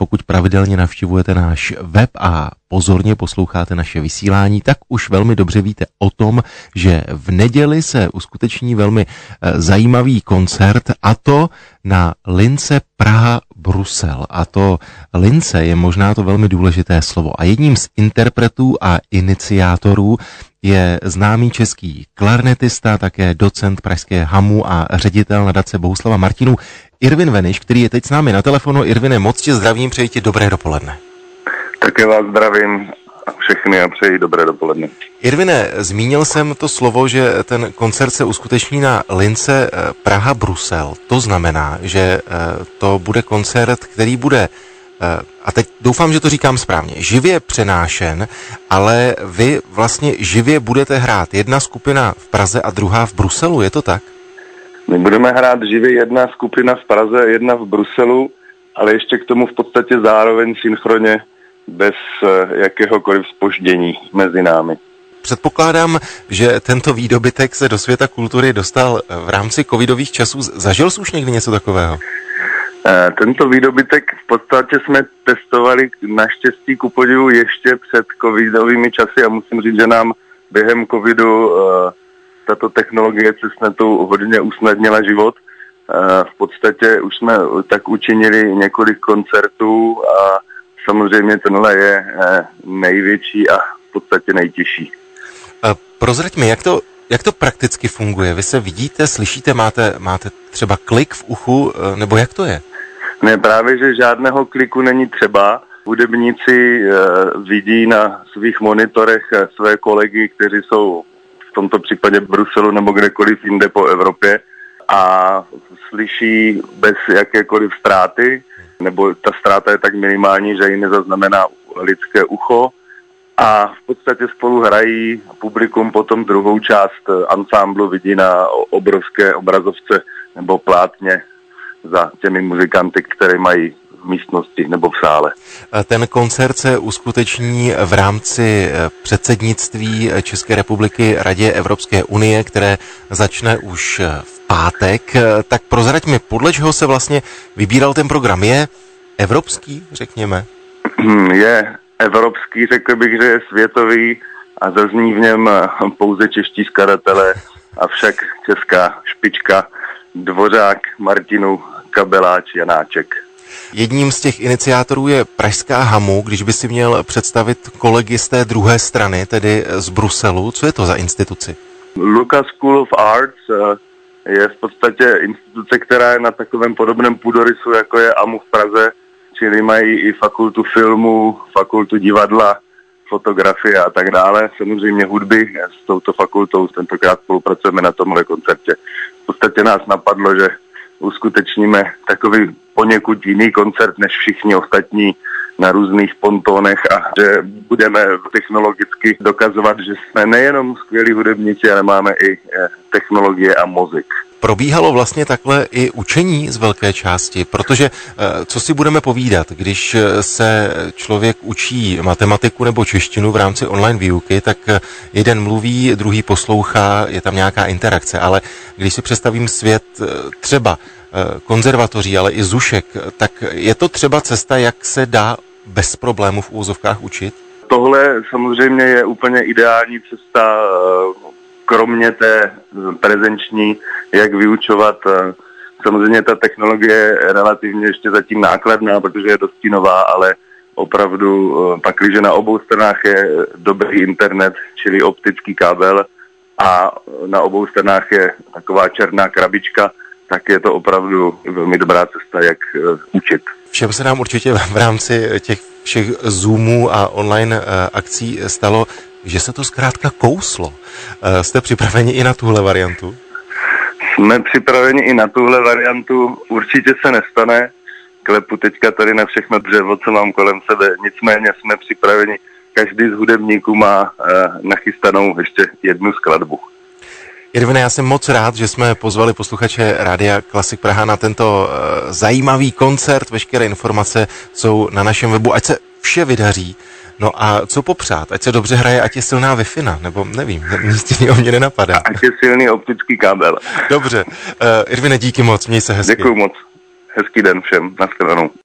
pokud pravidelně navštěvujete náš web a pozorně posloucháte naše vysílání, tak už velmi dobře víte o tom, že v neděli se uskuteční velmi eh, zajímavý koncert a to na lince Praha Brusel. A to lince je možná to velmi důležité slovo. A jedním z interpretů a iniciátorů je známý český klarnetista, také docent Pražské hamu a ředitel nadace Bohuslava Martinu Irvin Veniš, který je teď s námi na telefonu. Irvine, moc tě zdravím, přeji ti dobré dopoledne. Také vás zdravím všechny a přeji dobré dopoledne. Irvine, zmínil jsem to slovo, že ten koncert se uskuteční na lince eh, Praha-Brusel. To znamená, že eh, to bude koncert, který bude a teď doufám, že to říkám správně, živě přenášen, ale vy vlastně živě budete hrát jedna skupina v Praze a druhá v Bruselu, je to tak? My budeme hrát živě jedna skupina v Praze, jedna v Bruselu, ale ještě k tomu v podstatě zároveň synchronně bez eh, jakéhokoliv spoždění mezi námi. Předpokládám, že tento výdobytek se do světa kultury dostal v rámci covidových časů. Zažil jsi už někdy něco takového? Eh, tento výdobytek v podstatě jsme testovali naštěstí ku podivu ještě před covidovými časy a musím říct, že nám během covidu eh, tato technologie tu hodně usnadnila život. V podstatě už jsme tak učinili několik koncertů a samozřejmě tenhle je eh, největší a v podstatě nejtěžší. Prozrať mi, jak to, jak to prakticky funguje? Vy se vidíte, slyšíte, máte, máte třeba klik v uchu, eh, nebo jak to je? Ne, právě, že žádného kliku není třeba. Hudebníci e, vidí na svých monitorech své kolegy, kteří jsou v tomto případě v Bruselu nebo kdekoliv jinde po Evropě a slyší bez jakékoliv ztráty nebo ta ztráta je tak minimální, že ji nezaznamená lidské ucho a v podstatě spolu hrají publikum potom druhou část ansámblu vidí na obrovské obrazovce nebo plátně za těmi muzikanty, které mají v místnosti nebo v sále. Ten koncert se uskuteční v rámci eh, předsednictví České republiky Radě Evropské unie, které začne už eh, v pátek. Eh, tak prozrať mi, podle čeho se vlastně vybíral ten program? Je evropský, řekněme? Hmm, je evropský, řekl bych, že je světový a zazní v něm eh, pouze čeští skladatelé, avšak česká špička Dvořák, Martinu, Kabeláč, Janáček. Jedním z těch iniciátorů je Pražská Hamu, když by si měl představit kolegy z té druhé strany, tedy z Bruselu. Co je to za instituci? Lucas School of Arts eh, je v podstatě instituce, která je na takovém podobném půdorysu, jako je AMU v Praze, čili mají i fakultu filmu, fakultu divadla, fotografie a tak dále, samozřejmě hudby. S touto fakultou tentokrát spolupracujeme na tomhle koncertě. V podstatě nás napadlo, že uskutečníme takový poněkud jiný koncert než všichni ostatní na různých pontónech a že budeme technologicky dokazovat, že jsme nejenom skvělí hudebníci, ale máme i eh, technologie a muzik. Probíhalo vlastně takhle i učení z velké části, protože eh, co si budeme povídat, když eh, se člověk učí matematiku nebo češtinu v rámci online výuky, tak jeden mluví, druhý poslouchá, je tam nějaká interakce, ale když si představím svět třeba konzervatoří, ale i zušek, tak je to třeba cesta, jak se dá bez problémů v úzovkách učit? Tohle samozřejmě je úplně ideální cesta, eh, kromě té prezenční, jak vyučovat. Eh, samozřejmě ta technologie je relativně ještě zatím nákladná, protože je dosti nová, ale opravdu eh, pak, když na obou stranách je dobrý internet, čili optický kábel a na obou stranách je taková černá krabička, tak je to opravdu velmi dobrá cesta, jak učit. Všem se nám určitě v rámci těch všech Zoomů a online eh, akcí stalo, že se to zkrátka kouslo. Eh, jste připraveni i na tuhle variantu? Jsme připraveni i na tuhle variantu. Určitě se nestane. Klepu teďka tady na všechno dřevo, co mám kolem sebe. Nicméně jsme připraveni. Každý z hudebníků má eh, nachystanou ještě jednu skladbu. Irvine, já jsem moc rád, že jsme pozvali posluchače Rádia Klasik Praha na tento uh, zajímavý koncert. Veškeré informace jsou na našem webu, ať se vše vydaří. No a co popřát? Ať se dobře hraje, ať je silná wi nebo nevím, nic jiného mě nenapadá. Ať je silný optický kábel. Dobře. Uh, Irvine, díky moc, měj se hezky. Děkuji moc. Hezký den všem, nashledanou.